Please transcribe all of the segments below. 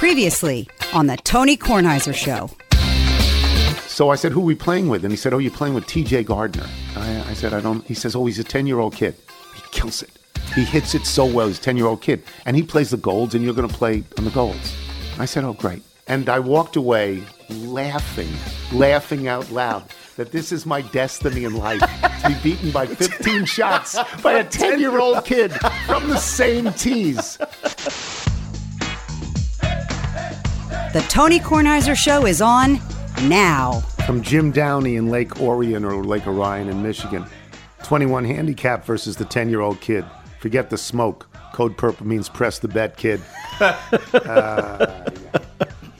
Previously on the Tony Kornheiser Show. So I said, "Who are we playing with?" And he said, "Oh, you're playing with T.J. Gardner." I, I said, "I don't." He says, "Oh, he's a ten-year-old kid. He kills it. He hits it so well. He's a ten-year-old kid, and he plays the golds, and you're going to play on the golds." I said, "Oh, great." And I walked away laughing, laughing out loud that this is my destiny in life to be beaten by 15 shots by a 10 year old kid from the same tees. The Tony Kornheiser Show is on now. From Jim Downey in Lake Orion or Lake Orion in Michigan. 21 handicap versus the 10 year old kid. Forget the smoke. Code purple means press the bet, kid. Uh, yeah.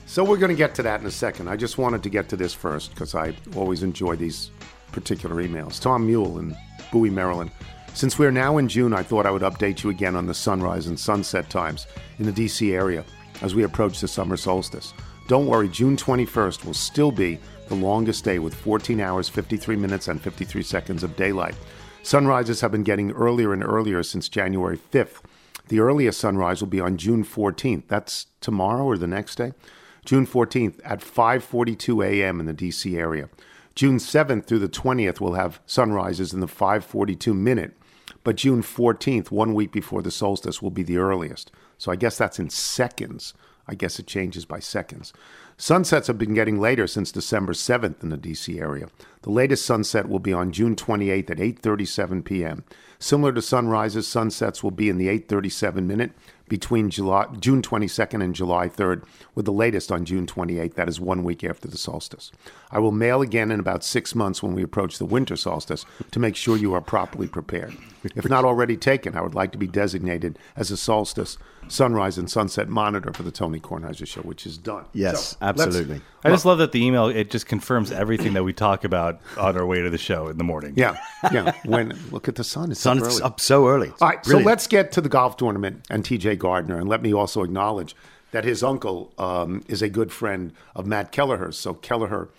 So we're going to get to that in a second. I just wanted to get to this first because I always enjoy these particular emails. Tom Mule in Bowie, Maryland. Since we're now in June, I thought I would update you again on the sunrise and sunset times in the DC area as we approach the summer solstice. Don't worry, June 21st will still be the longest day with 14 hours, 53 minutes, and 53 seconds of daylight. Sunrises have been getting earlier and earlier since January 5th. The earliest sunrise will be on June 14th. That's tomorrow or the next day. June 14th at 5:42 a.m. in the DC area. June 7th through the 20th we'll have sunrises in the 5:42 minute, but June 14th, one week before the solstice, will be the earliest. So I guess that's in seconds. I guess it changes by seconds. Sunsets have been getting later since December 7th in the DC area. The latest sunset will be on June 28th at 8:37 p.m. Similar to sunrises, sunsets will be in the 8:37 minute between July, June 22nd and July 3rd, with the latest on June 28th. That is one week after the solstice. I will mail again in about six months when we approach the winter solstice to make sure you are properly prepared. If not already taken, I would like to be designated as a solstice, sunrise, and sunset monitor for the Tony Kornheiser Show, which is done. Yes, So, absolutely. Let's- I just love that the email it just confirms everything that we talk about on our way to the show in the morning. Yeah, yeah. When look at the sun, it's Sun up is early. up so early. It's All right, brilliant. so let's get to the golf tournament and TJ Gardner. And let me also acknowledge that his uncle um, is a good friend of Matt Kelleher. So Kelleher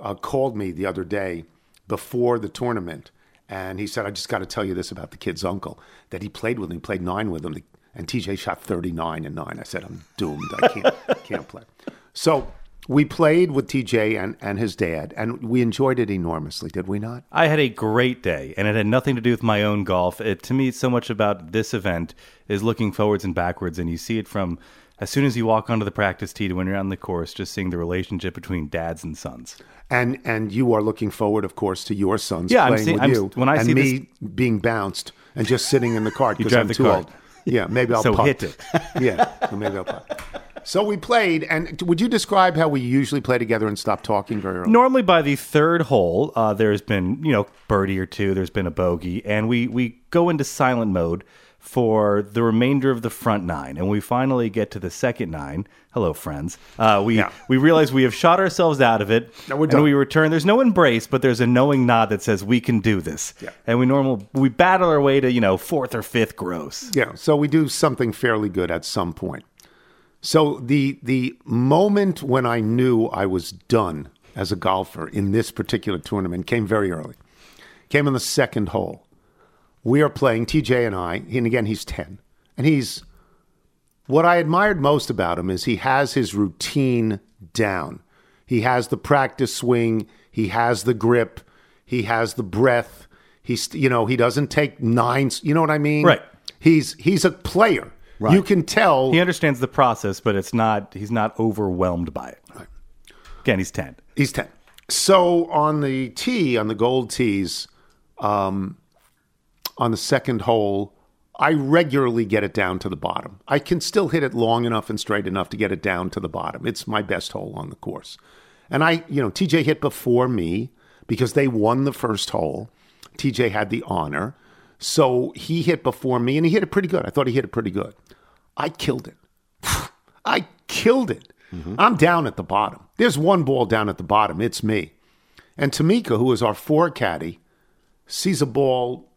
uh, called me the other day before the tournament, and he said, I just got to tell you this about the kid's uncle that he played with him, he played nine with him, and TJ shot 39 and nine. I said, I'm doomed. I can't, can't play. So we played with TJ and, and his dad, and we enjoyed it enormously, did we not? I had a great day, and it had nothing to do with my own golf. It, to me, so much about this event is looking forwards and backwards, and you see it from as soon as you walk onto the practice tee to when you're on the course, just seeing the relationship between dads and sons. And and you are looking forward, of course, to your sons Yeah, I'm playing seeing- with I'm- you, when I and see me being bounced and just sitting in the cart because I'm the too cart. old. Yeah, maybe I'll So putt. hit it. yeah, so maybe I'll putt. So we played, and would you describe how we usually play together and stop talking very early? Normally, by the third hole, uh, there's been you know birdie or two. There's been a bogey, and we we go into silent mode for the remainder of the front nine, and we finally get to the second nine. Hello, friends. Uh, we Yeah. we realize we have shot ourselves out of it, No, we're and we return. There's no embrace, but there's a knowing nod that says we can do this. Yeah. And we normal we battle our way to you know fourth or fifth gross. Yeah, so we do something fairly good at some point. So the the moment when I knew I was done as a golfer in this particular tournament came very early. Came on the second hole. We are playing TJ and I, and again he's 10. And he's what I admired most about him is he has his routine down. He has the practice swing, he has the grip, he has the breath. He's you know, he doesn't take nines, you know what I mean? Right. He's he's a player. You can tell He understands the process, but it's not he's not overwhelmed by it. Again, he's ten. He's 10. So on the tee, on the gold tees, um, on the second hole, I regularly get it down to the bottom. I can still hit it long enough and straight enough to get it down to the bottom. It's my best hole on the course. And I, you know, TJ hit before me because they won the first hole. TJ had the honor. So he hit before me and he hit it pretty good. I thought he hit it pretty good. I killed it. I killed it. I'm down at the bottom. There's one ball down at the bottom. It's me. And Tamika, who is our four caddy, sees a ball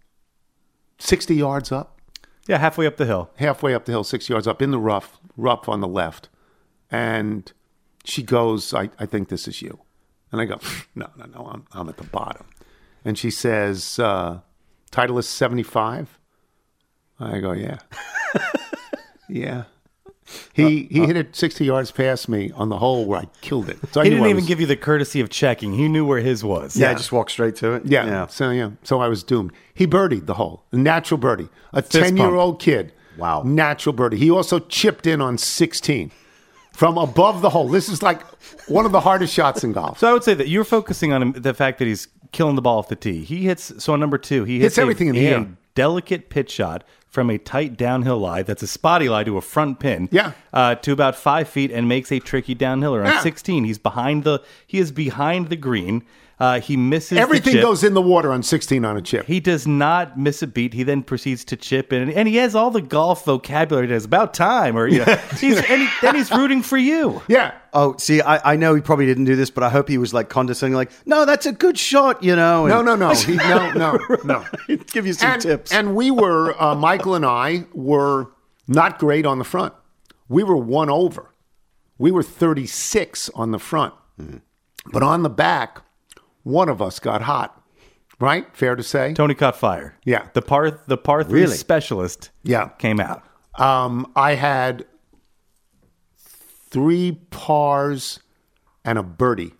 60 yards up, Yeah, halfway up the hill. halfway up the hill, six yards up in the rough, rough on the left. And she goes, I, I think this is you. And I go, no, no, no, I'm, I'm at the bottom. And she says, uh, Titleist 75? I go, yeah. yeah. He he hit it 60 yards past me on the hole where I killed it. So I He knew didn't even was- give you the courtesy of checking. He knew where his was. Yeah, I just walked straight to it. Yeah, yeah. So yeah. So I was doomed. He birdied the hole. Natural birdie. A pump. ten year old kid. Wow. Natural birdie. He also chipped in on sixteen. From above the hole. This is like one of the hardest shots in golf. So I would say that you're focusing on the fact that he's killing the ball off the tee. He hits so on number two. He hits Hits everything a, in the a air. delicate pitch shot from a tight downhill lie. That's a spotty lie to a front pin. Yeah. uh, to about five feet and makes a tricky downhiller on Yeah. 16. He's behind the. He is behind the green. Uh, he misses the Everything chip. goes in the water on sixteen on a chip. He does not miss a beat. He then proceeds to chip in, and he has all the golf vocabulary. It's about time, or you know, he's, and he, then he's rooting for you. yeah. Oh, see, I, I know he probably didn't do this, but I hope he was like condescending, like, no, that's a good shot, you know. No, and- no, no. He, no, no, no. Give you some and, tips. And we were, uh, Michael and I were not great on the front. We were one over. We were 36 on the front. But on the back, one of us got hot. Right? Fair to say? Tony caught fire. Yeah. the par the par three Really? specialist. Yeah. came out. Um, I had three pars and a birdie.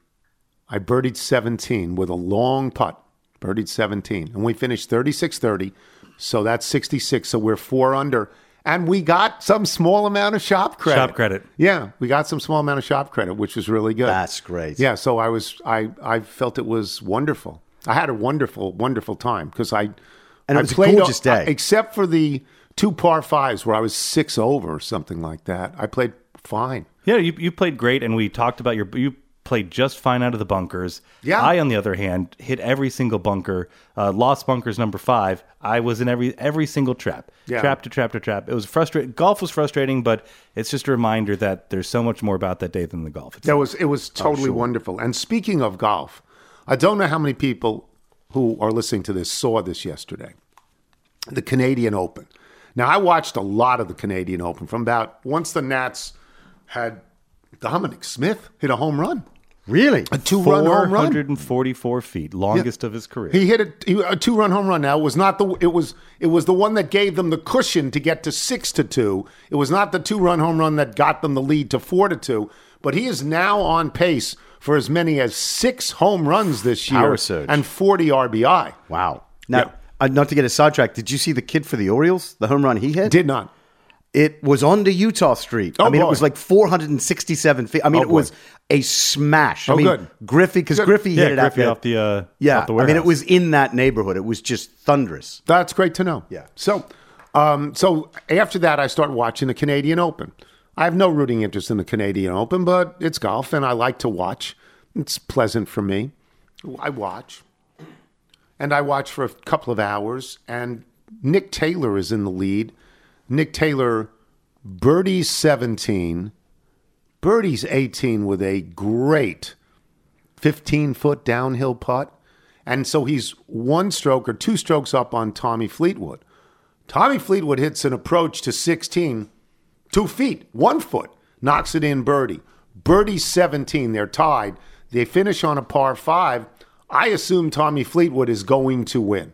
I birdied 17 with a long putt. Birdied 17. And we finished 36 30. So that's 66. So we're four under. And we got some small amount of shop credit. Shop credit. Yeah, we got some small amount of shop credit, which was really good. That's great. Yeah, so I was I I felt it was wonderful. I had a wonderful wonderful time because I And it I was a played gorgeous day. except for the two par fives where I was six over or something like that. I played fine. Yeah, you you played great, and we talked about your you played just fine out of the bunkers. Yeah. I, on the other hand, hit every single bunker. Uh, lost bunkers number five. I was in every every single trap. Yeah. Trap to trap to trap. It was frustrating. Golf was frustrating, but it's just a reminder that there's so much more about that day than the golf. That was it was totally wonderful. And speaking of golf, I don't know how many people who are listening to this saw this yesterday. The Canadian Open. Now I watched a lot of the Canadian Open from about once the Nats had Dominic Smith hit a home run. Really? A two-run home run. 444 feet, longest of his career. He hit a, a two-run home run. Now it was not the it was it was the one that gave them the cushion to get to six to two. It was not the two-run home run that got them the lead to four to two. But he is now on pace for as many as six home runs this year Power surge. and forty RBI. Wow. Now, Yeah. uh, not to get a sidetrack, did you see the kid for the Orioles, the home run he hit? Did not. It was on the Eutaw Street. I Oh, mean, boy. it was like 467 feet. I mean, Oh, it boy. A smash. I Oh, mean, good. Griffey, because. Griffey yeah, hit it Griffey after. off the uh, yeah, off the I mean, it was in that neighborhood. It was just thunderous. That's great to know. Yeah. So, um, so after that, I start watching the Canadian Open. I have no rooting interest in the Canadian Open, but it's golf, and I like to watch. It's pleasant for me. I watch, and I watch for a couple of hours. And Nick Taylor is in the lead. Nick Taylor, birdie seventeen, birdies eighteen with a great 15 foot downhill putt. And so he's one stroke or two strokes up on Tommy Fleetwood. Tommy Fleetwood hits an approach to 16, two feet, one foot, knocks it in birdie. Birdie 17, they're tied. They finish on a par five. I assume Tommy Fleetwood is going to win.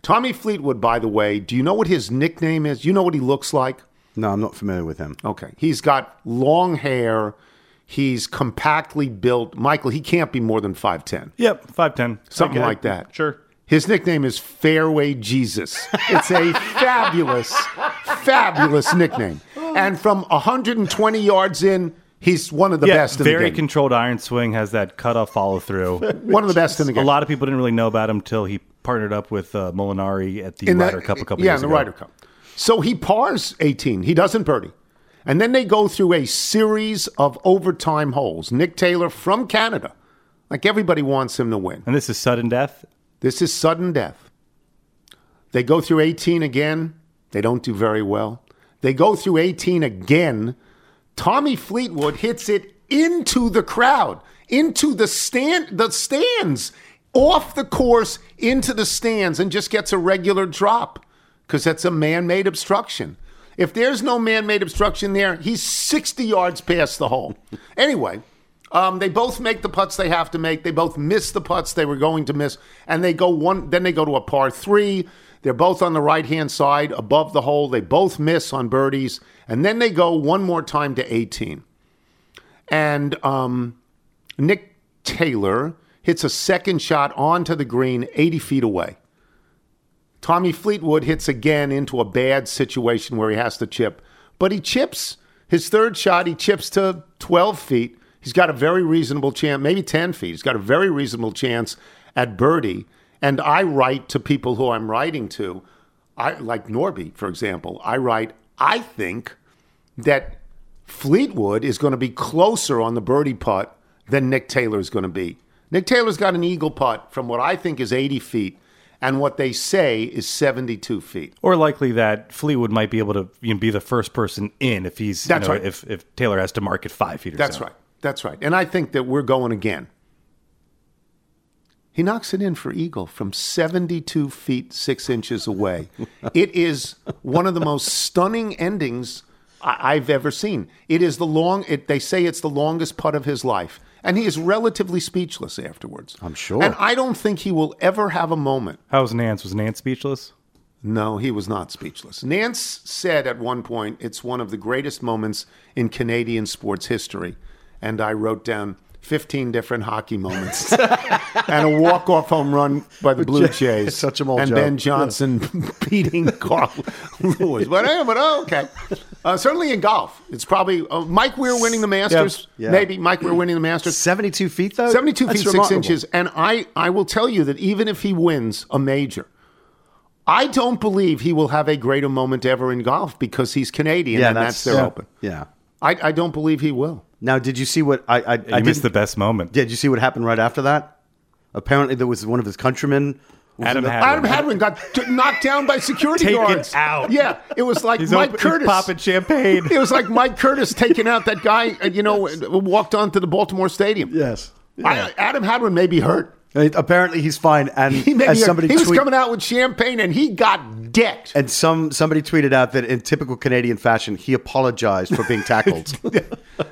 Tommy Fleetwood, by the way, do you know what his nickname is? You know what he looks like? No, I'm not familiar with him. Okay. He's got long hair. He's compactly built. Michael, he can't be more than 5'10. Yep, 5'10. Something I get it. like that. Sure. His nickname is Fairway Jesus. It's a fabulous, fabulous nickname. And from 120 yards in, he's one of the yeah, best in very the game. controlled iron swing, has that cutoff follow through. one of the best in the game. a lot of people didn't really know about him until he partnered up with uh, Molinari at the in the- Ryder Cup a couple yeah, years ago. Yeah, the ago. Ryder Cup. So he pars 18. He doesn't birdie. And then they go through a series of overtime holes. Nick Taylor from Canada. Like everybody wants him to win. And this is sudden death. This is sudden death. They go through 18 again. They don't do very well. They go through 18 again. Tommy Fleetwood hits it into the crowd, into the stand, the stands, off the course into the stands, and just gets a regular drop because that's a man-made obstruction. If there's no man-made obstruction there, he's 60 yards past the hole. Anyway, Um, they both make the putts they have to make. They both miss the putts they were going to miss, and they go one. Then they go to a par three. They're both on the right hand side above the hole. They both miss on birdies, and then they go one more time to 18. And um, Nick Taylor hits a second shot onto the green, 80 feet away. Tommy Fleetwood hits again into a bad situation where he has to chip, but he chips his third shot. He chips to 12 feet. He's got a very reasonable chance, maybe 10 feet. He's got a very reasonable chance at birdie. And I write to people who I'm writing to, I like Norby, for example. I write, I think that Fleetwood is going to be closer on the birdie putt than Nick Taylor is going to be. Nick Taylor's got an eagle putt from what I think is 80 feet and what they say is 72 feet. Or likely that Fleetwood might be able to you know, be the first person in if he's That's you know, right. if if Taylor has to mark it five feet or That's so. right. That's right. And I think that we're going again. He knocks it in for Eagle from 72 feet, six inches away. it is one of the most stunning endings I- I've ever seen. It is the long, it, they say it's the longest putt of his life. And he is relatively speechless afterwards. I'm sure. And I don't think he will ever have a moment How was Nantz? Was Nantz speechless? no, he was not speechless. Nantz said at one point, it's one of the greatest moments in Canadian sports history. And I wrote down 15 different hockey moments and a walk-off home run by the Blue Jays. Such a old And joke. Ben Johnson beating Carl Lewis. But, eh, but oh, okay. Uh, certainly in golf. It's probably uh, Mike Weir winning the Masters. Yeah. Maybe Mike Weir winning the Masters. 72 feet, though? 72 That's feet, six remarkable. inches. And I, I will tell you that even if he wins a major, I don't believe he will have a greater moment ever in golf because he's Canadian Yeah, and that's, their yeah. open. Yeah. I, I don't believe he will. Now, did you see what I I, You I missed the best moment. Did you see what happened right after that? Apparently, there was one of his countrymen. Adam the- Hadwin. Adam Hadwin got t- knocked down by security Taken guards. out. Yeah, it was like He's, Mike open, Curtis. he's popping champagne. It was like Mike Curtis taking out that guy, uh, you know, who walked onto the Baltimore Stadium. Yes. I, Adam Hadwin may be hurt. Apparently, he's fine. And He, as be hurt. somebody he was coming out with champagne and he got decked. and some somebody tweeted out that in typical Canadian fashion, he apologized for being tackled.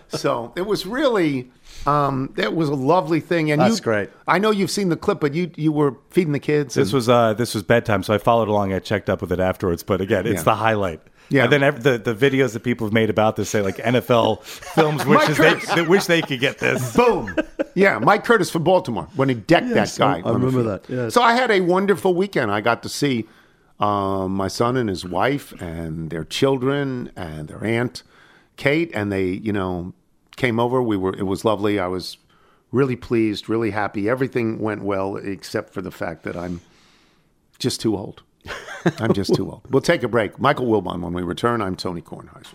So it was really, um, that was a lovely thing. And That's you, great. I know you've seen the clip, but you you were feeding the kids. This and- was uh, this was bedtime, so I followed along. I checked up with it afterwards, but again, it's Yeah. the highlight. Yeah. and then ev- the the videos that people have made about this say like NFL films Mike wishes they, they wish they could get this. boom. Yeah, Mike Curtis from Baltimore when he decked Yes, that guy. I- I remember that, yes. So I had a wonderful weekend. I got to see um, my son and his wife and their children and their aunt Kate, and they you know came over. We were it was lovely. I was really pleased, really happy. Everything went well except for the fact that I'm just too old. I'm just too old. We'll take a break. Michael Wilbon when we return. I'm Tony Kornheiser.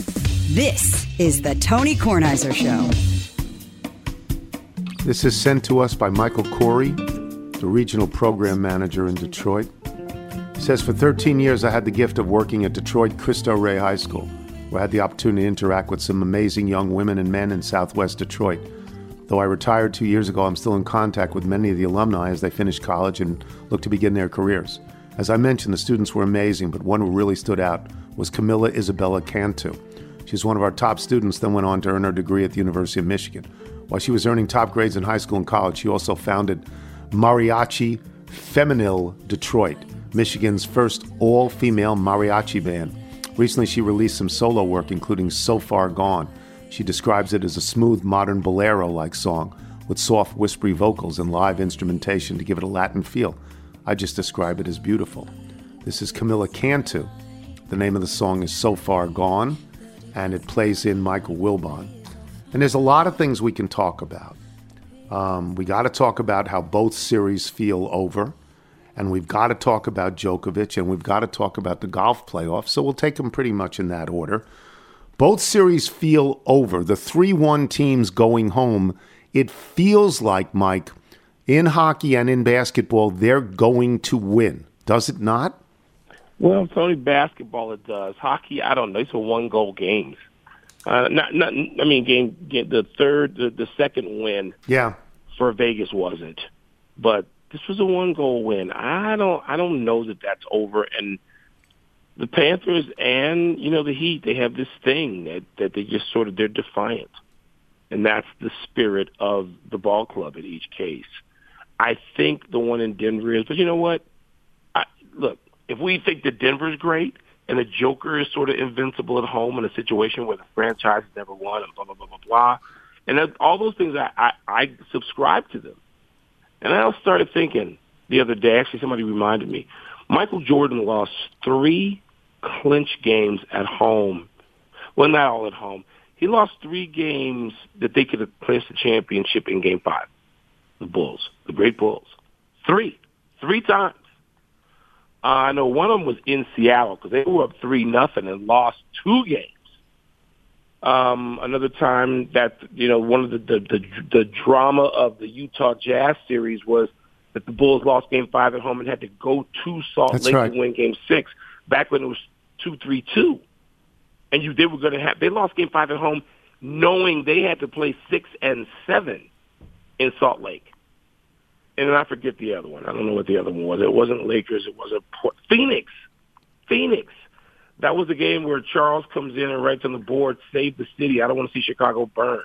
This is the Tony Kornheiser Show. This is sent to us by Michael Corey, the regional program manager in Detroit. He says, For 13 years, I had the gift of working at Detroit Cristo Rey High School, where I had the opportunity to interact with some amazing young women and men in southwest Detroit. Though I retired two years ago, I'm still in contact with many of the alumni as they finish college and look to begin their careers. As I mentioned, the students were amazing, but one who really stood out was Camilla Isabella Cantu. She's one of our top students, then went on to earn her degree at the University of Michigan. While she was earning top grades in high school and college, she also founded Mariachi Feminil Detroit, Michigan's first all female mariachi band. Recently, she released some solo work, including So Far Gone. She describes it as a smooth, modern bolero like song with soft, whispery vocals and live instrumentation to give it a Latin feel. I just describe it as beautiful. This is Camilla Cantu. The name of the song is So Far Gone, and it plays in Michael Wilbon. And there's a lot of things we can talk about. Um, we got to talk about how both series feel over, and we've got to talk about Djokovic, and we've got to talk about the golf playoffs. So we'll take them pretty much in that order. Both series feel over. The 3 1 teams going home, it feels like, Mike, in hockey and in basketball, they're going to win. Does it not? Well, it's only basketball it does. Hockey, I don't know. It's a one goal games. Uh, not, not. I mean, game, game the third, the, the second win. Yeah. For Vegas wasn't, but this was a one goal win. I don't. I don't know that that's over. And the Panthers and you know the Heat, they have this thing that that they just sort of they're defiant, and that's the spirit of the ball club in each case. I think the one in Denver is, but you know what? I, look, if we think that Denver's great and the Joker is sort of invincible at home in a situation where the franchise has never won and blah blah blah blah blah, and all those things, I, I I subscribe to them. And I started thinking the other day. Actually, somebody reminded me. Michael Jordan lost three clinch games at home. Well, not all at home. He lost three games that they could have clinched the championship in Game Five. The Bulls, the great Bulls, three, three times. Uh, I know one of them was in Seattle because they were up three nothing and lost two games. Um, another time that you know one of the, the the the drama of the Utah Jazz series was that the Bulls lost Game Five at home and had to go to Salt That's Lake right. to win Game Six. Back when it was two three two, and you they were going to have they lost Game Five at home, knowing they had to play six and seven in Salt Lake. And then I forget the other one. I don't know what the other one was. It wasn't Lakers. It was a Port- Phoenix. Phoenix. That was the game where Charles comes in and writes on the board, "Save the city." I don't want to see Chicago burn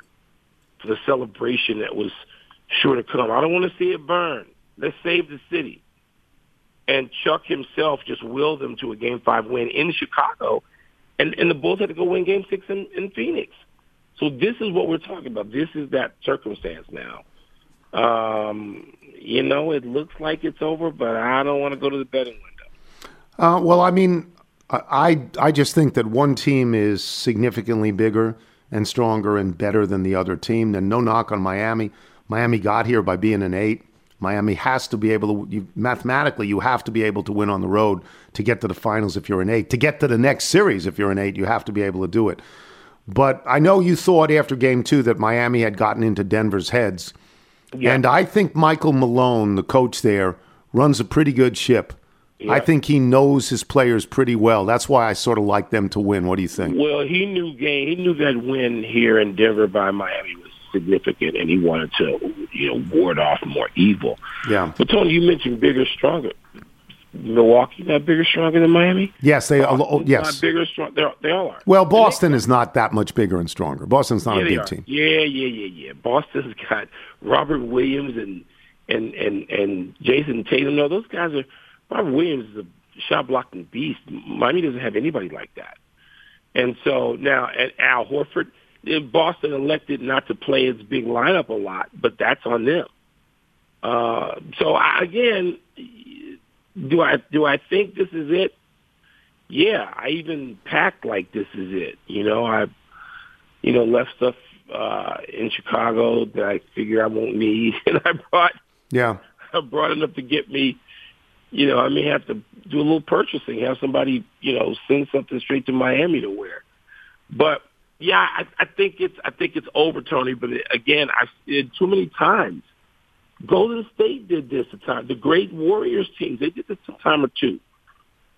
for the celebration that was sure to come. I don't want to see it burn. Let's save the city. And Chuck himself just willed them to a Game Five win in Chicago, and and the Bulls had to go win Game Six in, in Phoenix. So this is what we're talking about. This is that circumstance now. Um, you know, it looks like it's over, but I don't want to go to the betting window. Uh, well, I mean, I I just think that one team is significantly bigger and stronger and better than the other team. And no knock on Miami. Miami got here by being an eight. Miami has to be able to you, mathematically. You have to be able to win on the road to get to the finals if you're an eight. To get to the next series if you're an eight, you have to be able to do it. But I know you thought after game two that Miami had gotten into Denver's heads. Yeah. And I think Michael Malone, the coach there, runs a pretty good ship. I think he knows his players pretty well. That's why I sort of like them to win. What do you think? Well, he knew game. He knew that win here in Denver by Miami was significant, and he wanted to, you know, ward off more evil. Yeah. But Tony, you mentioned bigger, stronger. Milwaukee not bigger, stronger than Miami. Yes, they. Boston's yes. bigger, strong. They're, they all are. Well, Boston is not that much bigger and stronger. Boston's not yeah, a big team. Yeah, yeah, yeah, yeah. Boston's got Robert Williams and and and and Jayson Tatum. No, those guys are. Robert Williams is a shot blocking beast. Miami doesn't have anybody like that. And so now, at Al Horford, Boston elected not to play its big lineup a lot, but that's on them. Uh, so I, again, do I do I think this is it? Yeah, I even packed like this is it. You know, I you know left stuff uh, in Chicago that I figure I won't need, and I brought Yeah. I brought enough to get me. You know, I may have to do a little purchasing, have somebody you know send something straight to Miami to wear. But yeah, I, I think it's I think it's over, Tony. But again, I've too many times. Golden State did this a time. The great Warriors teams they did this a time or two,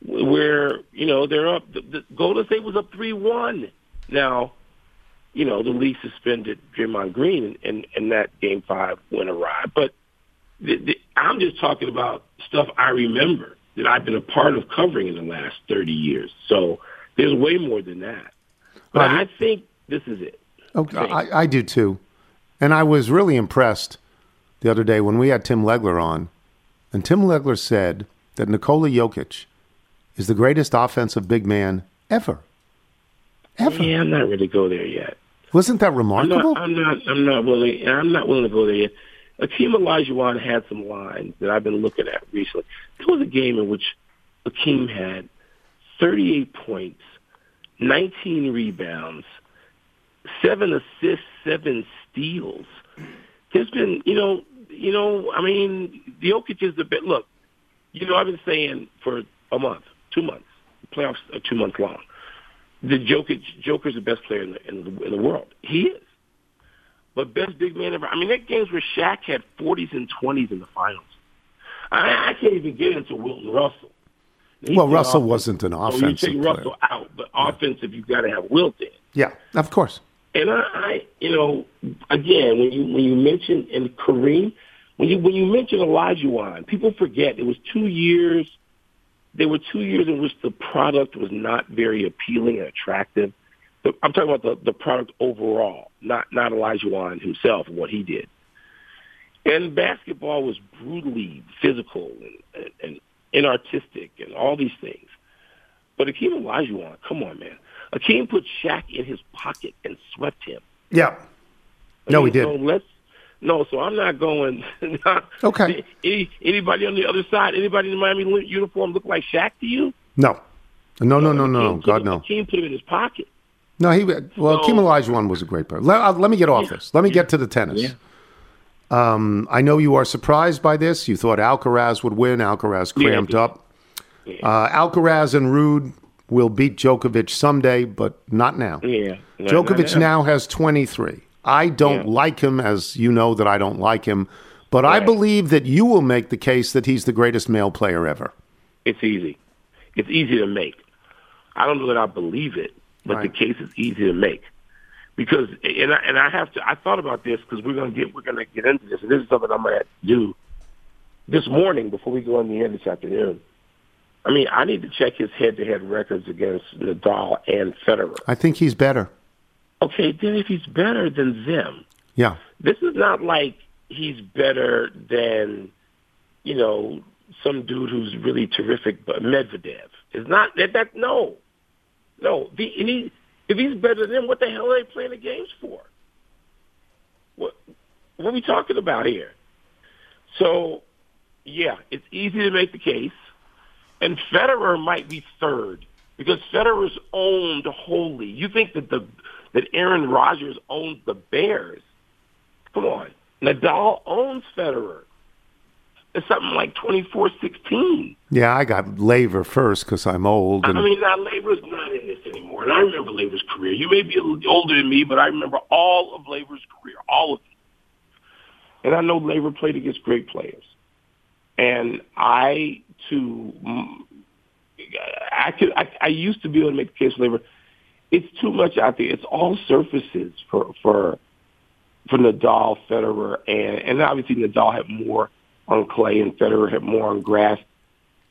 where you know they're up. The, the Golden State was up three one. Now, you know the league suspended Draymond Green, and, that Game Five went awry. But the, the, I'm just talking about stuff I remember that I've been a part of covering in the last 30 years. So there's way more than that. But I think this is it. Okay, I, I do too. And I was really impressed the other day when we had Tim Legler on, and Tim Legler said that Nikola Jokic is the greatest offensive big man ever. Ever. Yeah, I'm not ready to go there yet. Wasn't that I'm remarkable? not, I'm not. I'm not willing. I'm not willing to go there yet. Akeem Olajuwon had some lines that I've been looking at recently. There was a game in which Akeem had 38 points, 19 rebounds, seven assists, seven steals. There's been, you know, you know. I mean, the Jokic is the bit. Look, you know, I've been saying for a month, two months. Playoffs are two months long. The Jokic, Joker's the best player in the, in the in the world. He is. But best big man ever. I mean, that games where Shaq had 40s and 20s in the finals. I, I can't even get into Wilton Russell. He well, Russell offense. wasn't an So offensive you take player. Russell out, but offensive, you've got to have Wilt in. Yeah, of course. And I, I, you know, again, when you when you mention and Kareem, when you when you mention Olajuwon, people forget it was two years. There were two years in which the product was not very appealing and attractive. I'm talking about the, the product overall, not not Olajuwon himself and what he did. And basketball was brutally physical and, and, and inartistic and all these things. But Akeem Olajuwon, come on, man. Akeem put Shaq in his pocket and swept him. Yeah. No, he did. So let's no. So I'm not going. Okay. Any, anybody on the other side? Anybody in the Miami uniform look like Shaq to you? No. No, no, no, no. Put God, no. Akeem put him in his pocket. No, he. Well, So- Kim Olajuwon was a great player. Let, uh, let me get off this. Let me get to the tennis. Yeah. Um, I know you are surprised by this. You thought Alcaraz would win. Alcaraz Yeah, cramped up. Uh, Alcaraz and Ruud will beat Djokovic someday, but not now. Yeah. Not- Djokovic not now has 23. I don't Yeah. like him, as you know that I don't like him, but I believe that you will make the case that he's the greatest male player ever. It's easy. It's easy to make. I don't know that I believe it, but the case is easy to make. Because and I, and I have to. I thought about this because we're gonna get we're gonna get into this, and this is something I'm gonna have to do this morning before we go on the air this afternoon. I mean, I need to check his head-to-head records against Nadal and Federer. I think he's better. Okay, then if he's better than them, Yeah. this is not like he's better than, you know, some dude who's really terrific, but Medvedev. is not that. That no, no. The, and he, if he's better than them, what the hell are they playing the games for? What what are we talking about here? So, yeah, it's easy to make the case, and Federer might be third because Federer's owned wholly. You think that the that Aaron Rodgers owns the Bears? Come on. Nadal owns Federer. It's something like twenty four sixteen. Yeah, I got Laver first because I'm old. And I mean, now Laver's not in this anymore. And I remember Laver's career. You may be a little older than me, but I remember all of Laver's career, all of it. And I know Laver played against great players. And I, too, mm, I could, I, I used to be able to make the case for Laver. It's too much out there. It's all surfaces for for for Nadal, Federer, and and obviously Nadal had more on clay and Federer had more on grass.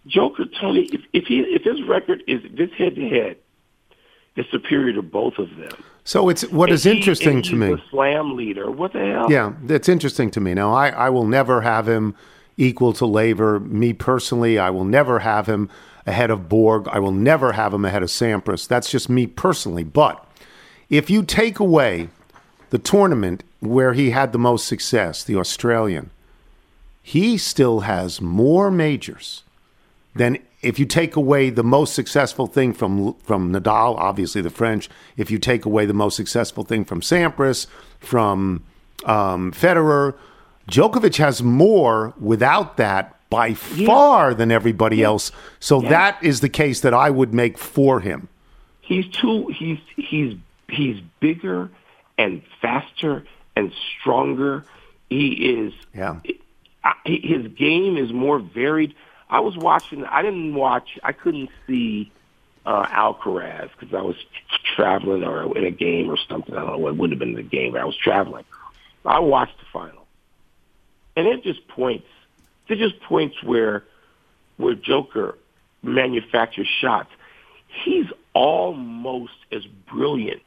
Joker, Tony, if, if he if his record is this head to head is superior to both of them. so it's what and is he- interesting and to me. a slam leader. What the hell? Yeah, that's interesting to me. Now, I, I will never have him equal to Laver. Me personally, I will never have him ahead of Borg. I will never have him ahead of Sampras. That's just me personally. But if you take away the tournament where he had the most success, the Australian, he still has more majors than if you take away the most successful thing from from Nadal, obviously the French. If you take away the most successful thing from Sampras, from um, Federer, Djokovic has more without that by far than everybody else. So that is the case that I would make for him. He's too he's he's he's bigger and faster and stronger. He is Yeah. His game is more varied. I was watching. I didn't watch. I couldn't see uh, Alcaraz because I was traveling or in a game or something. I don't know It wouldn't have been in the game, but I was traveling. I watched the final, and it just points. It just points where where Joker manufactures shots. He's almost as brilliant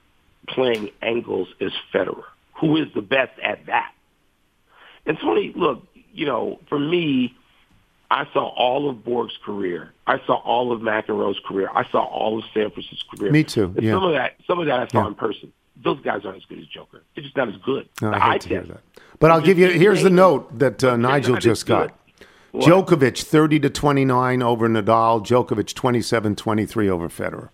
playing angles as Federer, who is the best at that. And Tony, look, you know, for me, I saw all of Borg's career. I saw all of McEnroe's career. I saw all of Sampras's career. Me too, yeah. Some of that, some of that I saw Yeah. in person. Those guys aren't as good as Joker. They're just not as good. No, I hate to hear that. But I'll give you. Here's the note that uh, Nigel just got. What? Djokovic 30 to 29 over Nadal. Djokovic 27-23 over Federer.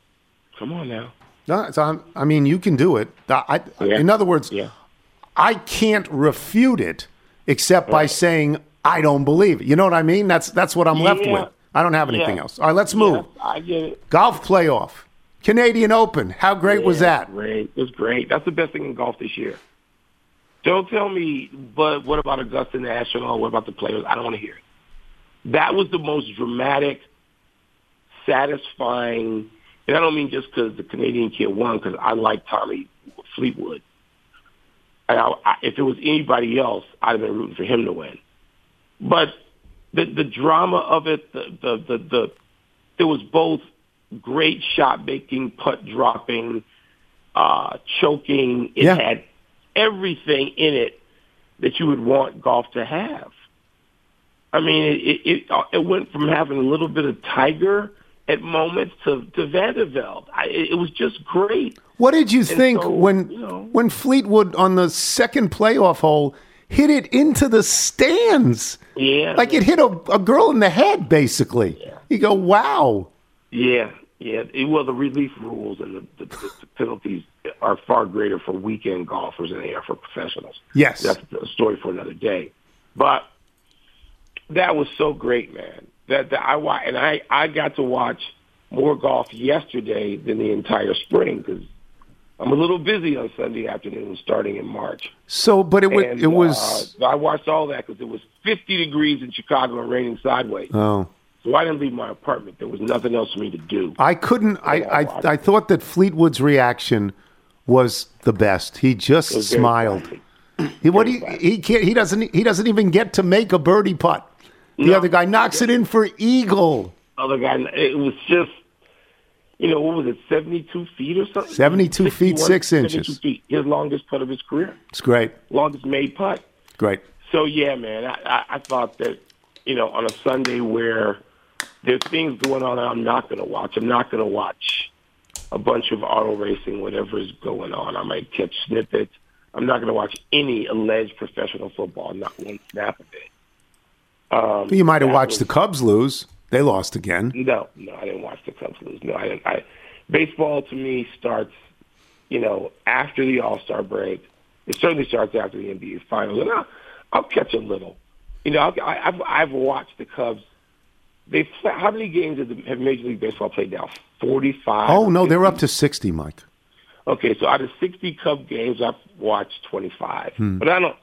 Come on now. No, so I'm- I mean, you can do it. I, Yeah. In other words, Yeah. I can't refute it except by saying I don't believe it. You know what I mean? That's that's what I'm left with. I don't have anything Yeah. else. All right, let's move. Yeah, I get it. Golf playoff, Canadian Open. How great was that? Great. It was great. That's the best thing in golf this year. Don't tell me, but what about Augusta National? What about the players? I don't want to hear it. That was the most dramatic, satisfying, and I don't mean just because the Canadian kid won, because I like Tommy Fleetwood. And I, I, if it was anybody else, I'd have been rooting for him to win. But the the drama of it, the the the, the there was both great shot making, putt dropping, uh, choking. It Yeah. had everything in it that you would want golf to have. I mean, it it, it, went from having a little bit of Tiger at moments to to Van de Velde. I, it, was just great. What did you think so, when you know- when Fleetwood on the second playoff hole hit it into the stands? Yeah, Like it hit a, a girl in the head, basically. You go, wow. Yeah, yeah. It, well, the relief rules and the, the, the penalties are far greater for weekend golfers than they are for professionals. Yes. That's a story for another day. But that was so great, man. That, that I wa- and I I got to watch more golf yesterday than the entire spring because I'm a little busy on Sunday afternoon starting in March. So, but it was And, it was uh, I watched all that because it was 50 degrees in Chicago and raining sideways. oh. So I didn't leave my apartment. There was nothing else for me to do. I couldn't. I, I I thought that Fleetwood's reaction was the best. He just It was very smiled. classy. He what he he can't. He doesn't. He doesn't even get to make a birdie putt. The No. other guy knocks it in for eagle. other guy. It was just, you know, what was it, 72 feet or something? 72 feet, 61, six 72 inches. Feet, his longest putt of his career, It's great. longest made putt. Great. So, yeah, man, I, I, I thought that, you know, on a Sunday where there's things going on that I'm not going to watch. I'm not going to watch a bunch of auto racing, whatever is going on. I might catch snippets. I'm not going to watch any alleged professional football, not one snap of it. Um, You might have watched was- the Cubs lose. They lost again. No, no, I didn't watch the Cubs lose. No, I didn't. I, baseball to me starts, you know, after the All Star break. It certainly starts after the NBA Finals, and I'll, I'll catch a little. You know, I'll, I, I've I've watched the Cubs. They how many games have, the, have Major League Baseball played now? Forty five. Oh no, they're up to sixty, Mike. Okay, so out of sixty Cub games, I've watched twenty five, Hmm. but I don't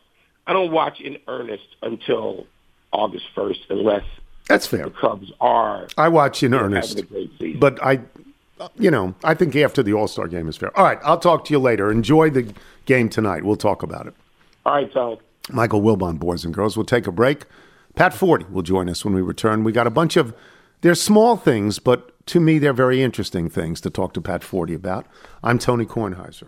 I don't watch in earnest until August first, unless That's fair. the Cubs are I watch in earnest, a great season. but I, you know, I think after the All Star game is fair. All right, I'll talk to you later. Enjoy the game tonight. We'll talk about it. All right, Tom. Michael Wilbon, boys and girls. We'll take a break. Pat Forde will join us when we return. We got a bunch of they're small things, but to me they're very interesting things to talk to Pat Forde about. I'm Tony Kornheiser.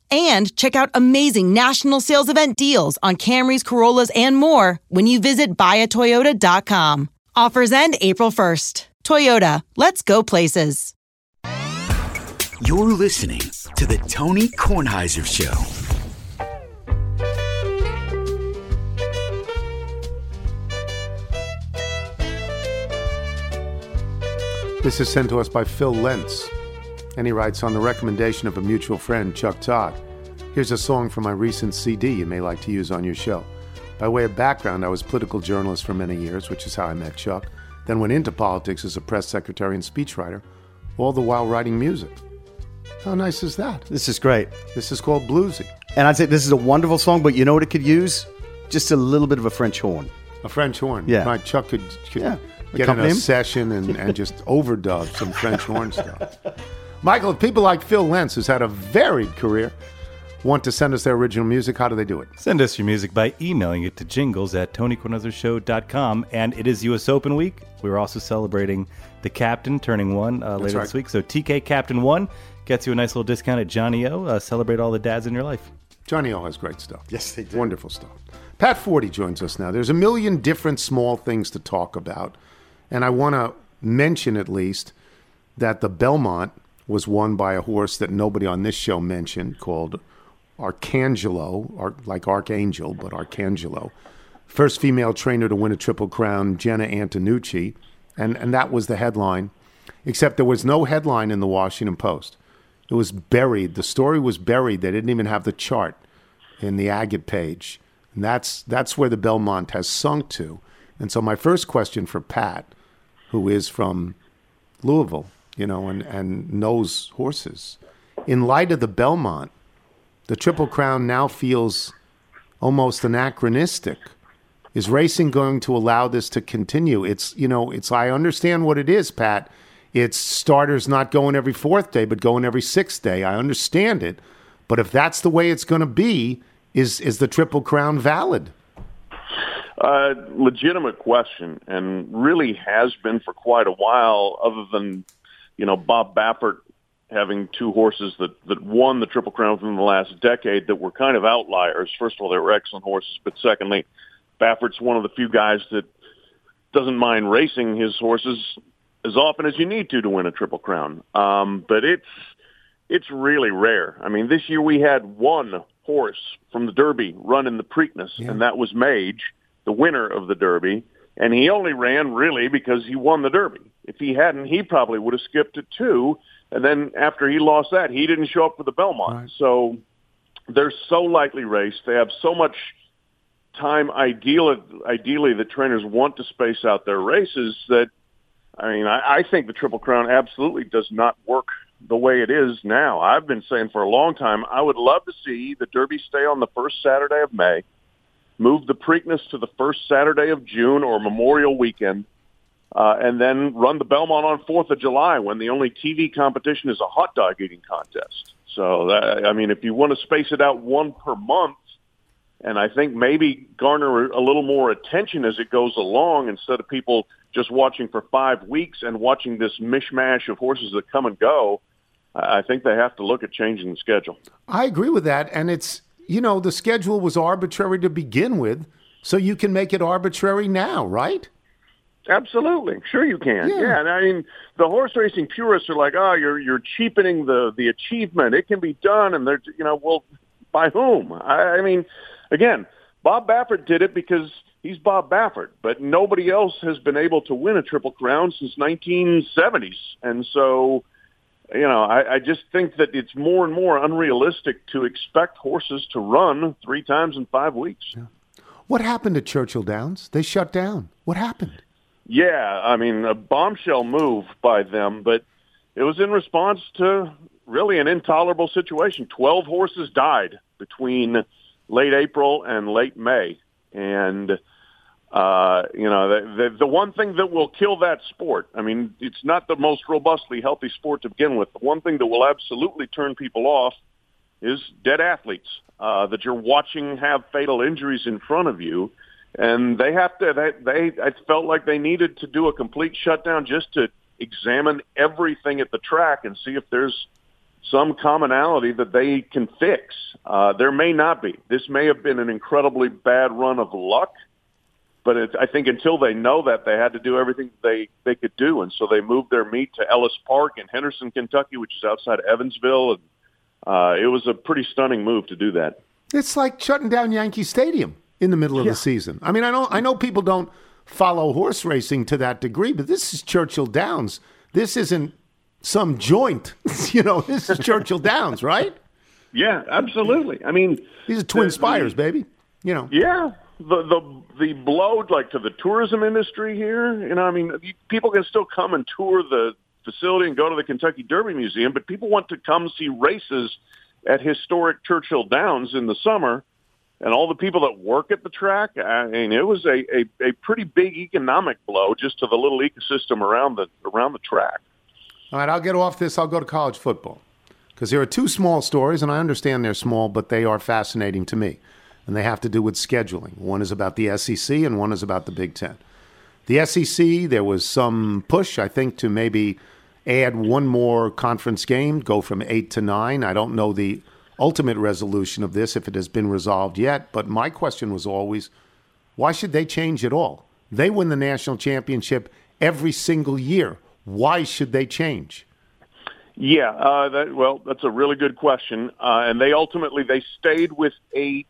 and check out amazing national sales event deals on Camrys, Corollas, and more when you visit buyatoyota.com. Offers end April 1st. Toyota, let's go places. You're listening to the Tony Kornheiser Show. This is sent to us by Phil Lentz, and he writes on the recommendation of a mutual friend, Chuck Todd. Here's a song from my recent CD you may like to use on your show. By way of background, I was political journalist for many years, which is how I met Chuck. Then went into politics as a press secretary and speechwriter, all the while writing music. How nice is that? This is great. This is called bluesy. And I'd say this is a wonderful song, but you know what it could use? Just a little bit of a French horn. A French horn. Yeah. My Chuck could, could Yeah. get in a him. session and, and just overdub some French horn stuff. Michael, if people like Phil Lentz, who's had a varied career, want to send us their original music, how do they do it? Send us your music by emailing it to jingles at TonyKornheiserShow.com. And it is U.S. Open week. We're also celebrating the captain turning one uh, later right. this week. So TK Captain One gets you a nice little discount at Johnnie-O. Uh, celebrate all the dads in your life. Johnnie-O has great stuff. Yes, they do. Wonderful stuff. Pat Forde joins us now. There's a million different small things to talk about, and I want to mention at least that the Belmont was won by a horse that nobody on this show mentioned called Arcangelo, or like Archangel, but Arcangelo. First female trainer to win a Triple Crown, Jena Antonucci, and and that was the headline. Except there was no headline in the Washington Post. It was buried. The story was buried. They didn't even have the chart in the agate page. And that's that's where the Belmont has sunk to. And so my first question for Pat, who is from Louisville, you know, and, and knows horses, in light of the Belmont, the Triple Crown now feels almost anachronistic. Is racing going to allow this to continue? It's you know, it's I understand what it is, Pat. It's starters not going every fourth day, but going every sixth day. I understand it, but if that's the way it's going to be, is is the Triple Crown valid? Uh, legitimate question, and really has been for quite a while. Other than, you know, Bob Baffert having two horses that that won the Triple Crown within the last decade that were kind of outliers. First of all, they were excellent horses, but secondly, Baffert's one of the few guys that doesn't mind racing his horses as often as you need to to win a Triple Crown. Um, but it's it's really rare. I mean, this year we had one horse from the Derby run in the Preakness, and that was Mage, the winner of the Derby. And he only ran really because he won the Derby. If he hadn't, he probably would have skipped it too. And then after he lost that, he didn't show up for the Belmont. So they're so lightly raced. They have so much time Ideally, ideally the trainers want to space out their races that I mean, I, I think the Triple Crown absolutely does not work the way it is now. I've been saying for a long time, I would love to see the Derby stay on the first Saturday of May, move the Preakness to the first Saturday of June or Memorial Weekend, uh, and then run the Belmont on Fourth of July when the only TV competition is a hot dog eating contest. So, that, I mean, if you want to space it out one per month, and I think maybe garner a little more attention as it goes along instead of people just watching for five weeks and watching this mishmash of horses that come and go. I I think they have to look at changing the schedule. I agree with that, and it's you know the schedule was arbitrary to begin with, so you can make it arbitrary now, right? Absolutely, sure you can. Yeah. Yeah, and I mean the horse racing purists are like, oh, you're you're cheapening the the achievement. It can be done, and they're you know, well, by whom? I, I mean, again, Bob Baffert did it because he's Bob Baffert, but nobody else has been able to win a triple crown since 1970s, and so. You know, I, I just think that it's more and more unrealistic to expect horses to run three times in five weeks. Yeah. What happened to Churchill Downs? They shut down. What happened? Yeah, I mean, a bombshell move by them, but it was in response to really an intolerable situation. Twelve horses died between late April and late May, and uh, you know the, the the one thing that will kill that sport. I mean, it's not the most robustly healthy sport to begin with. The one thing that will absolutely turn people off is dead athletes uh, that you're watching have fatal injuries in front of you, and they have to. They, they I felt like they needed to do a complete shutdown just to examine everything at the track and see if there's some commonality that they can fix. Uh, there may not be. This may have been an incredibly bad run of luck, but it, I think until they know that, they had to do everything they they could do, and so they moved their meet to Ellis Park in Henderson, Kentucky, which is outside Evansville, and uh, it was a pretty stunning move to do that. It's like shutting down Yankee Stadium in the middle of the season. I mean, I know I know people don't follow horse racing to that degree, but this is Churchill Downs. This isn't some joint. you know, this is Churchill Downs, right? Yeah, absolutely. I mean, These are twin the- spires, the- baby. You know. Yeah, the the the blow like to the tourism industry here. You know, I mean, people can still come and tour the facility and go to the Kentucky Derby Museum, but people want to come see races at historic Churchill Downs in the summer. And all the people that work at the track, I mean, it was a, a, a pretty big economic blow just to the little ecosystem around the around the track. All right, I'll get off this. I'll go to college football because there are two small stories, and I understand they're small, but they are fascinating to me, and they have to do with scheduling. One is about the SEC, and one is about the Big Ten. The SEC, there was some push, I think, to maybe add one more conference game, go from eight to nine. I don't know the ultimate resolution of this if it has been resolved yet, but my question was always why should they change at all? They win the national championship every single year. Why should they change? Yeah, uh, that, well, that's a really good question, uh, and they ultimately they stayed with eight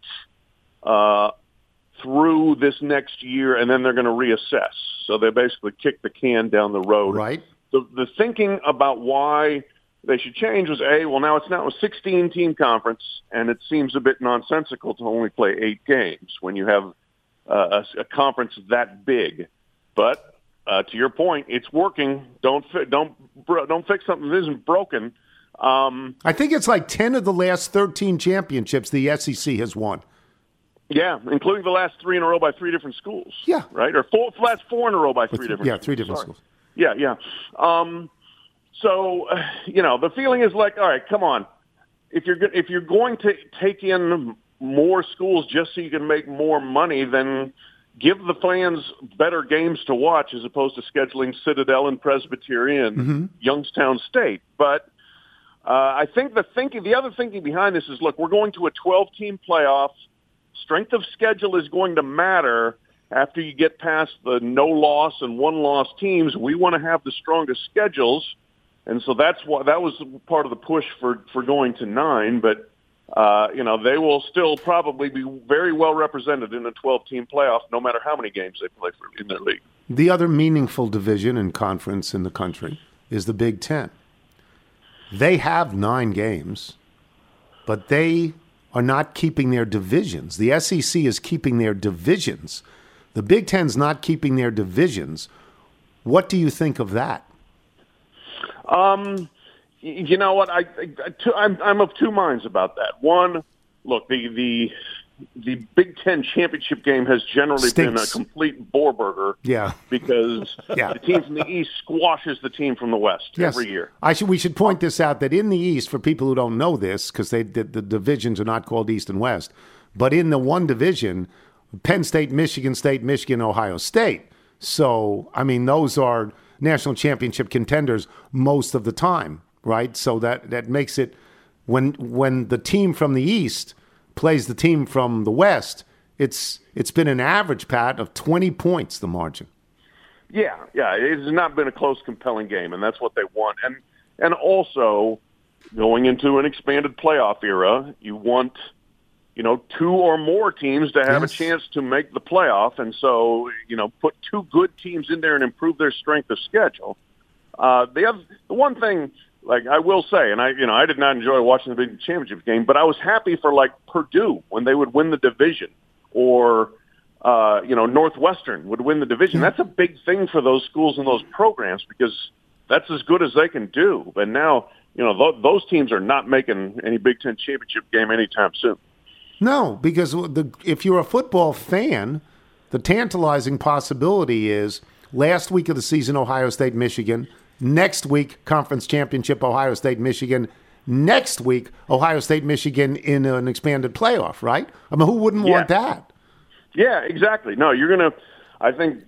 uh, through this next year, and then they're going to reassess. So they basically kick the can down the road. Right. The, the thinking about why they should change was a well now it's now a 16 team conference, and it seems a bit nonsensical to only play eight games when you have uh, a, a conference that big. But uh, to your point, it's working. Don't fi- don't don't fix something that isn't broken. Um, I think it's like 10 of the last 13 championships the SEC has won. Yeah, including the last three in a row by three different schools. Yeah. right, or four last four in a row by three different. yeah, three different Sorry. schools. Yeah, yeah. Um, so, uh, you know, the feeling is like, all right, come on. If you're if you're going to take in more schools just so you can make more money, then give the fans better games to watch as opposed to scheduling Citadel and Presbyterian, Mm-hmm. Youngstown State. But uh, I think the thinking, the other thinking behind this is, look, we're going to a 12-team playoff. Strength of schedule is going to matter after you get past the no loss and one loss teams. We want to have the strongest schedules, and so that's why that was part of the push for for going to nine. But uh, you know they will still probably be very well represented in a 12-team playoff, no matter how many games they play for in their league. The other meaningful division and conference in the country is the Big Ten. They have nine games, but they are not keeping their divisions. The SEC is keeping their divisions. The Big Ten's not keeping their divisions. What do you think of that? Um, you know what? I, I two, I'm I'm of two minds about that. One, look, the the the Big Ten championship game has generally been a complete bore burger Yeah. because Yeah. the team from the East squashes the team from the West Yes. every year. I should. We should point this out that in the East, for people who don't know this, because they the, the divisions are not called East and West, but in the one division, Penn State, Michigan State, Michigan, Ohio State. So I mean, those are national championship contenders most of the time, right? So that that makes it when when the team from the East plays the team from the West, it's it's been an average pat of twenty points the margin. Yeah, yeah, it has not been a close, compelling game, and that's what they want. And and also going into an expanded playoff era, you want you know two or more teams to have Yes. a chance to make the playoff, and so you know put two good teams in there and improve their strength of schedule. Uh, the other, the one thing, like I will say, and I, you know, I did not enjoy watching the big championship game, but I was happy for like Purdue when they would win the division, or uh, you know, Northwestern would win the division. That's a big thing for those schools and those programs because that's as good as they can do. But now, you know, th- those teams are not making any Big Ten championship game anytime soon. No, because the, if you're a football fan, the tantalizing possibility is last week of the season, Ohio State, Michigan. Next week, conference championship, Ohio State, Michigan. Next week, Ohio State, Michigan in an expanded playoff, right? I mean, who wouldn't want that? Yeah, exactly. No, you're going to, I think,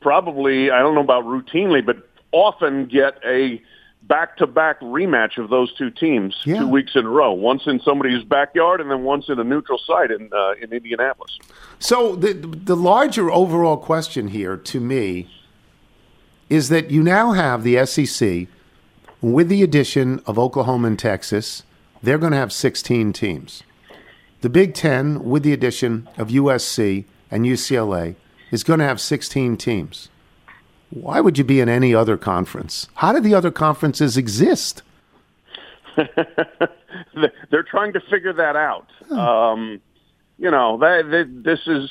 probably, I don't know about routinely, but often get a back-to-back rematch of those two teams Yeah. two weeks in a row. Once in somebody's backyard and then once in a neutral site in uh, in Indianapolis. So the the larger overall question here to me is that you now have the SEC with the addition of Oklahoma and Texas, they're going to have 16 teams. The Big 10 with the addition of USC and UCLA is going to have 16 teams. Why would you be in any other conference? How do the other conferences exist? They're trying to figure that out. Um, you know, that, that, this is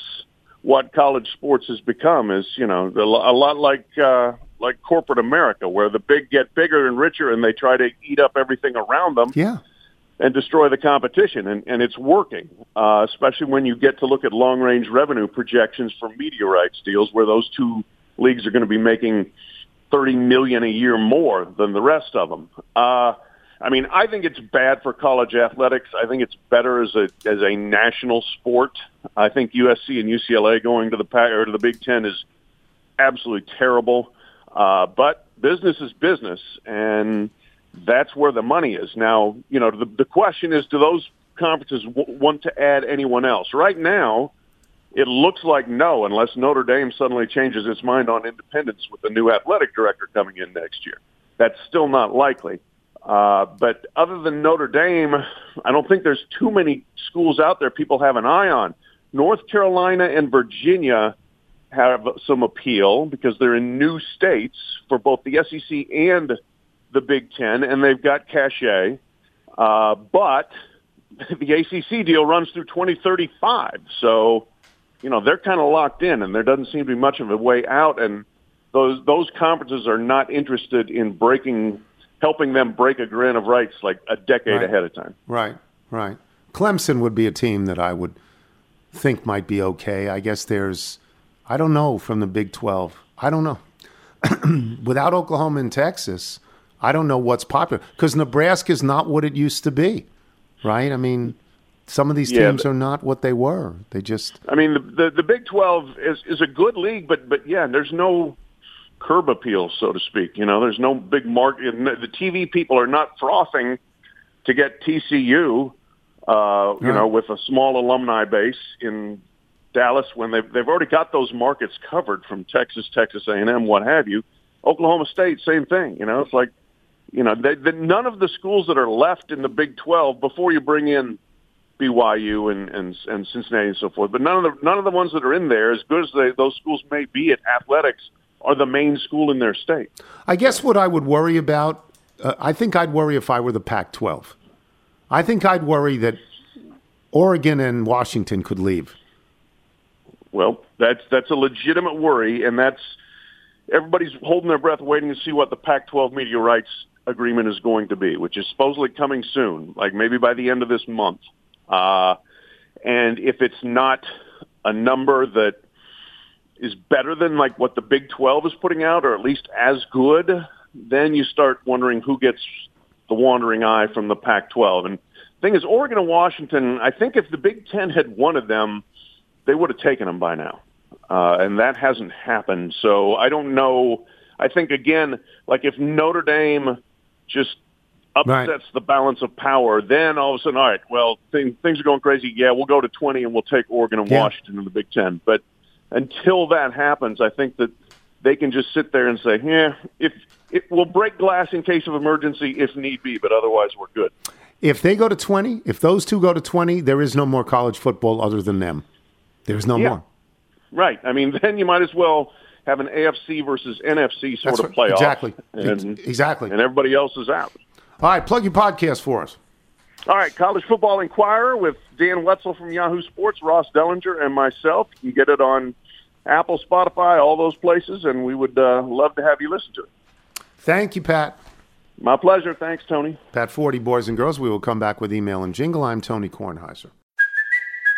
what college sports has become. Is you know a lot like uh, like corporate America, where the big get bigger and richer, and they try to eat up everything around them Yeah. and destroy the competition. And, and it's working, uh, especially when you get to look at long range revenue projections for media rights deals, where those two leagues are going to be making thirty million a year more than the rest of them. Uh, I mean, I think it's bad for college athletics. I think it's better as a as a national sport. I think USC and UCLA going to the or to the Big Ten is absolutely terrible. Uh, but business is business, and that's where the money is. Now, you know, the, the question is, do those conferences w- want to add anyone else? Right now, it looks like no, unless Notre Dame suddenly changes its mind on independence with the new athletic director coming in next year. That's still not likely. Uh, but other than Notre Dame, I don't think there's too many schools out there people have an eye on. North Carolina and Virginia have some appeal because they're in new states for both the SEC and the Big Ten, and they've got cachet. Uh, but the ACC deal runs through 2035, so you know they're kind of locked in, and there doesn't seem to be much of a way out. And those those conferences are not interested in breaking, helping them break a grant of rights like a decade Right. ahead of time. Right, right. Clemson would be a team that I would think might be okay. I guess there's, I don't know, from the Big 12. I don't know. Without Oklahoma and Texas, I don't know what's popular because Nebraska is not what it used to be, right? I mean, some of these Yeah, teams but- are not what they were. They just, I mean, the, the the Big Twelve is is a good league, but but yeah, there's no curb appeal, so to speak. You know, there's no big market. The TV people are not frothing to get TCU. Uh, you Right. know, with a small alumni base in Dallas, when they've they've already got those markets covered from Texas, Texas A&M, what have you. Oklahoma State, same thing. You know, it's like you know, they, they, none of the schools that are left in the Big Twelve before you bring in BYU and, and and Cincinnati and so forth. But none of the none of the ones that are in there, as good as they, those schools may be at athletics, are the main school in their state. I guess what I would worry about, uh, I think I'd worry if I were the Pac 12. I think I'd worry that Oregon and Washington could leave. Well, that's that's a legitimate worry, and that's everybody's holding their breath, waiting to see what the Pac-12 media rights agreement is going to be, which is supposedly coming soon, like maybe by the end of this month. Uh, and if it's not a number that is better than like what the Big 12 is putting out, or at least as good, then you start wondering who gets the wandering eye from the Pac-12. And the thing is, Oregon and Washington, I think if the Big Ten had wanted them, they would have taken them by now. Uh, and that hasn't happened. So I don't know. I think, again, like if Notre Dame just upsets Right. the balance of power, then all of a sudden, all right, well, thing, things are going crazy. Yeah, we'll go to 20 and we'll take Oregon and Yeah. Washington in the Big Ten. But until that happens, I think that they can just sit there and say, yeah, if it will break glass in case of emergency if need be, but otherwise we're good. If they go to 20, if those two go to 20, there is no more college football other than them. There's no Yeah. more. Right. I mean, then you might as well have an AFC versus NFC sort That's of playoff. Exactly. And, Exactly. and everybody else is out. All right, plug your podcast for us. All right, College Football Inquirer with Dan Wetzel from Yahoo Sports, Ross Dellenger, and myself. You can get it on Apple, Spotify, all those places, and we would uh, love to have you listen to it. Thank you, Pat. My pleasure. Thanks, Tony. Pat Forde, boys and girls. We will come back with email and jingle. I'm Tony Kornheiser.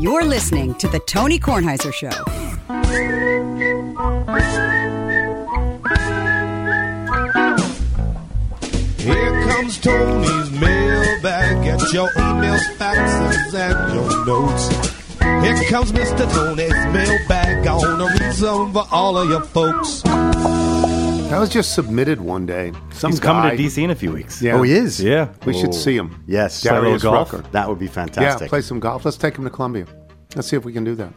You're listening to The Tony Kornheiser Show. Here comes Tony's mailbag. Get your emails, faxes, and your notes. Here comes Mr. Tony's mailbag. Gonna read some for all of your folks. That was just submitted one day. Some He's coming to DC in a few weeks. Yeah. Oh, he is? Yeah. We should see him. Yes. Darius golf? Rucker. That would be fantastic. Yeah, play some golf. Let's take him to Columbia. Let's see if we can do that.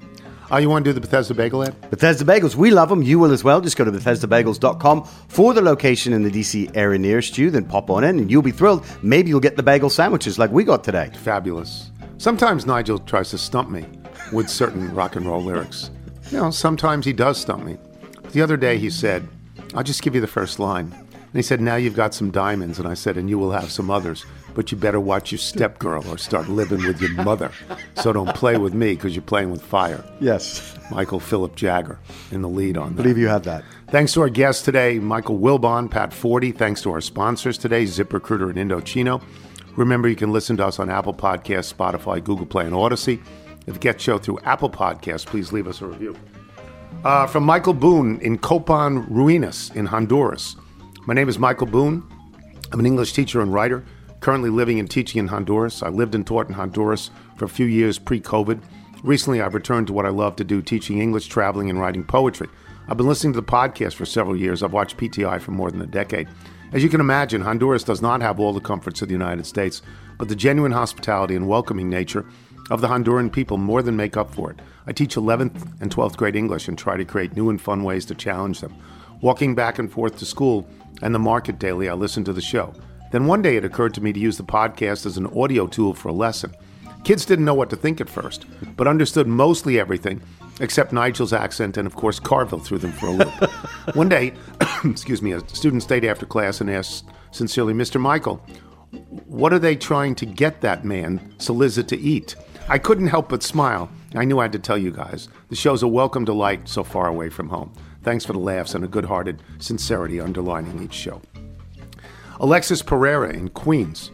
Oh, you want to do the Bethesda Bagel ad? Bethesda Bagels, we love them. You will as well. Just go to BethesdaBagels.com for the location in the DC area nearest you. Then pop on in and you'll be thrilled. Maybe you'll get the bagel sandwiches like we got today. Fabulous. Sometimes Nigel tries to stump me with certain rock and roll lyrics. You know, sometimes he does stump me. The other day he said, I'll just give you the first line. And he said, Now you've got some diamonds. And I said, And you will have some others. But you better watch your step girl or start living with your mother. So don't play with me because you're playing with fire. Yes. Michael Philip Jagger in the lead on that. I believe you had that. Thanks to our guests today, Michael Wilbon, Pat Forde. Thanks to our sponsors today, ZipRecruiter and Indochino. Remember, you can listen to us on Apple Podcasts, Spotify, Google Play, and Audacy. If you get show through Apple Podcasts, please leave us a review. Uh, from Michael Boone in Copan Ruinas in Honduras. My name is Michael Boone. I'm an English teacher and writer, currently living and teaching in Honduras. I lived and taught in Honduras for a few years pre COVID. Recently, I've returned to what I love to do teaching English, traveling, and writing poetry. I've been listening to the podcast for several years. I've watched PTI for more than a decade. As you can imagine, Honduras does not have all the comforts of the United States, but the genuine hospitality and welcoming nature of the Honduran people more than make up for it. I teach 11th and 12th grade English and try to create new and fun ways to challenge them. Walking back and forth to school and the market daily, I listen to the show. Then one day it occurred to me to use the podcast as an audio tool for a lesson. Kids didn't know what to think at first, but understood mostly everything except Nigel's accent and, of course, Carville threw them for a loop. One day, excuse me, a student stayed after class and asked sincerely, Mr. Michael, what are they trying to get that man, Cillizza, to eat? I couldn't help but smile. I knew I had to tell you guys. The show's a welcome delight so far away from home. Thanks for the laughs and a good hearted sincerity underlining each show. Alexis Pereira in Queens.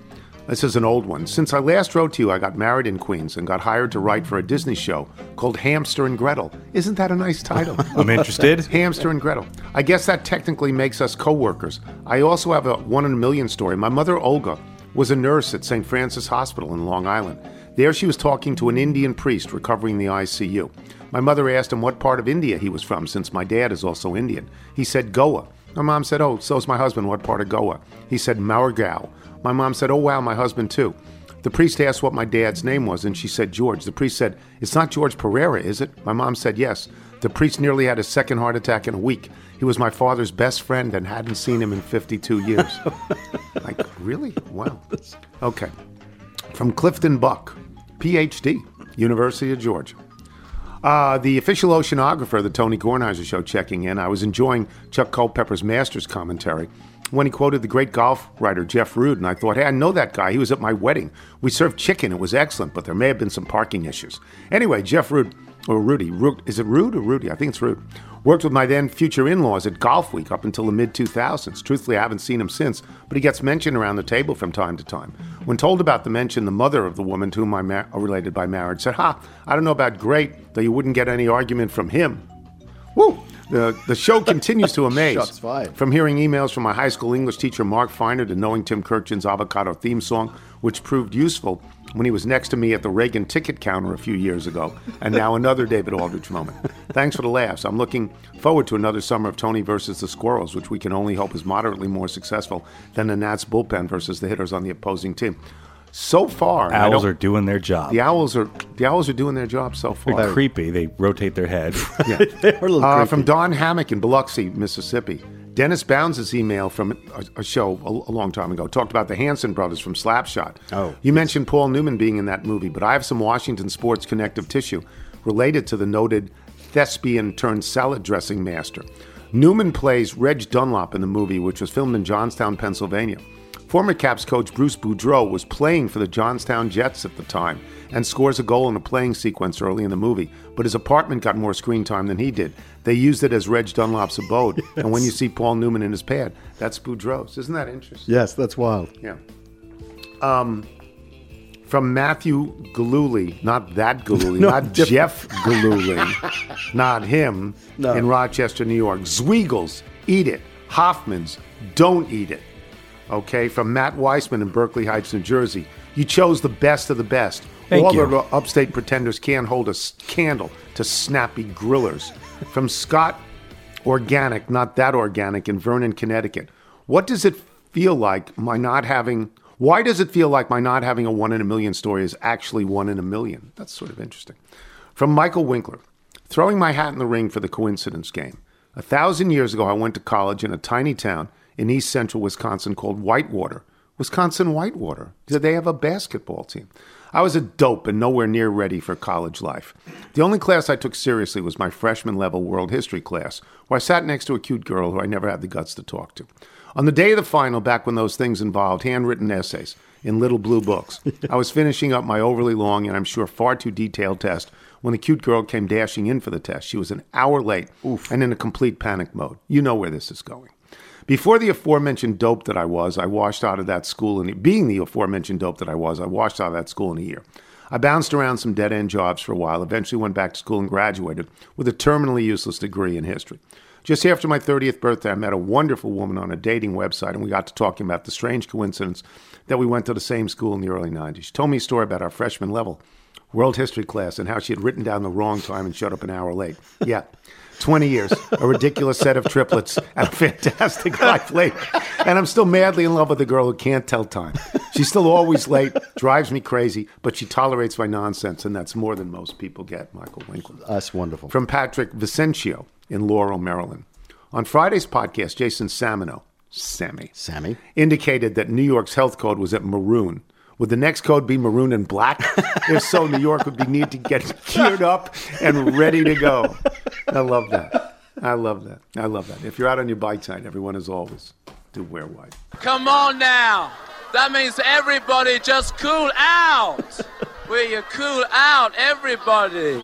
This is an old one. Since I last wrote to you, I got married in Queens and got hired to write for a Disney show called Hamster and Gretel. Isn't that a nice title? I'm interested. Hamster and Gretel. I guess that technically makes us co workers. I also have a one in a million story. My mother, Olga, was a nurse at St. Francis Hospital in Long Island. There she was talking to an Indian priest recovering the ICU. My mother asked him what part of India he was from, since my dad is also Indian. He said Goa. My mom said, Oh, so's my husband. What part of Goa? He said Margao. My mom said, Oh, wow, my husband too. The priest asked what my dad's name was, and she said George. The priest said, It's not George Pereira, is it? My mom said, Yes. The priest nearly had a second heart attack in a week. He was my father's best friend and hadn't seen him in 52 years. like, really? Wow. Okay. From Clifton Buck, PhD, University of Georgia. Uh, the official oceanographer of the Tony Kornheiser Show checking in. I was enjoying Chuck Culpepper's Masters commentary when he quoted the great golf writer Jeff Rude, and I thought, hey, I know that guy. He was at my wedding. We served chicken. It was excellent, but there may have been some parking issues. Anyway, Jeff Rude, or Rudy, Rude, is it Rude or Rudy? I think it's Rude. Worked with my then future in laws at Golf Week up until the mid 2000s. Truthfully, I haven't seen him since, but he gets mentioned around the table from time to time. When told about the mention, the mother of the woman to whom I ma- are related by marriage said, Ha, I don't know about great, though you wouldn't get any argument from him. Woo! The, the show continues to amaze. From hearing emails from my high school English teacher Mark Feiner to knowing Tim Kurkjian's avocado theme song, which proved useful when he was next to me at the Reagan ticket counter a few years ago, and now another David Aldrich moment. Thanks for the laughs. I'm looking forward to another summer of Tony versus the Squirrels, which we can only hope is moderately more successful than the Nats bullpen versus the hitters on the opposing team. So far, Owls are doing their job. the owls are the owls are doing their job so far. They're creepy. They rotate their head. They are little Uh, from Don Hammock in Biloxi, Mississippi. Dennis Bounds' email from a, a show a, a long time ago talked about the Hanson brothers from Slapshot. Oh. You mentioned Paul Newman being in that movie, but I have some Washington sports connective tissue related to the noted thespian turned salad dressing master. Newman plays Reg Dunlop in the movie, which was filmed in Johnstown, Pennsylvania. Former Caps coach Bruce Boudreau was playing for the Johnstown Jets at the time and scores a goal in a playing sequence early in the movie, but his apartment got more screen time than he did. They used it as Reg Dunlop's abode, and when you see Paul Newman in his pad, that's Boudreau's. Isn't that interesting? Yes, that's wild. Yeah. Um, from Matthew Gillooly, not that Gillooly, No, not different. Jeff Gillooly, not him, No. in Rochester, New York. Zweigle's, eat it. Hofmann's, don't eat it. Okay, from Matt Weissman in Berkeley Heights, New Jersey. You chose the best of the best. Thank All you. the upstate pretenders can't hold a candle to snappy grillers. From Scott Organic, not that organic, in Vernon, Connecticut. What does it feel like my not having? Why does it feel like my not having a one in a million story is actually one in a million? That's sort of interesting. From Michael Winkler. throwing my hat in the ring for the coincidence game. A thousand years ago, I went to college in a tiny town in east central Wisconsin called Whitewater. Wisconsin Whitewater. Did they have a basketball team? I was a dope and nowhere near ready for college life. The only class I took seriously was my freshman level world history class, where I sat next to a cute girl who I never had the guts to talk to. On the day of the final, back when those things involved handwritten essays in little blue books, I was finishing up my overly long and I'm sure far too detailed test when the cute girl came dashing in for the test. She was an hour late and in a complete panic mode. You know where this is going. Before the aforementioned dope that I was, I washed out of that school, and being the aforementioned dope that I was, I washed out of that school in a year. I bounced around some dead end jobs for a while, eventually went back to school and graduated with a terminally useless degree in history. Just after my 30th birthday, I met a wonderful woman on a dating website, and we got to talking about the strange coincidence that we went to the same school in the early 90s. She told me a story about our freshman level world history class and how she had written down the wrong time and showed up an hour late. Yeah. 20 years, a ridiculous set of triplets, and a fantastic life late. And I'm still madly in love with a girl who can't tell time. She's still always late, drives me crazy, but she tolerates my nonsense, and that's more than most people get, Michael Winkler. That's wonderful. From Patrick Vicencio in Laurel, Maryland. On Friday's podcast, Jason Samenow, Sammy, Sammy, indicated that New York's health code was at maroon. Would the next code be maroon and black? if so, New York would be need to get geared up and ready to go. I love that. I love that. I love that. If you're out on your bike tonight, everyone is always do wear white. Come on now. That means everybody just cool out. Will you cool out, everybody?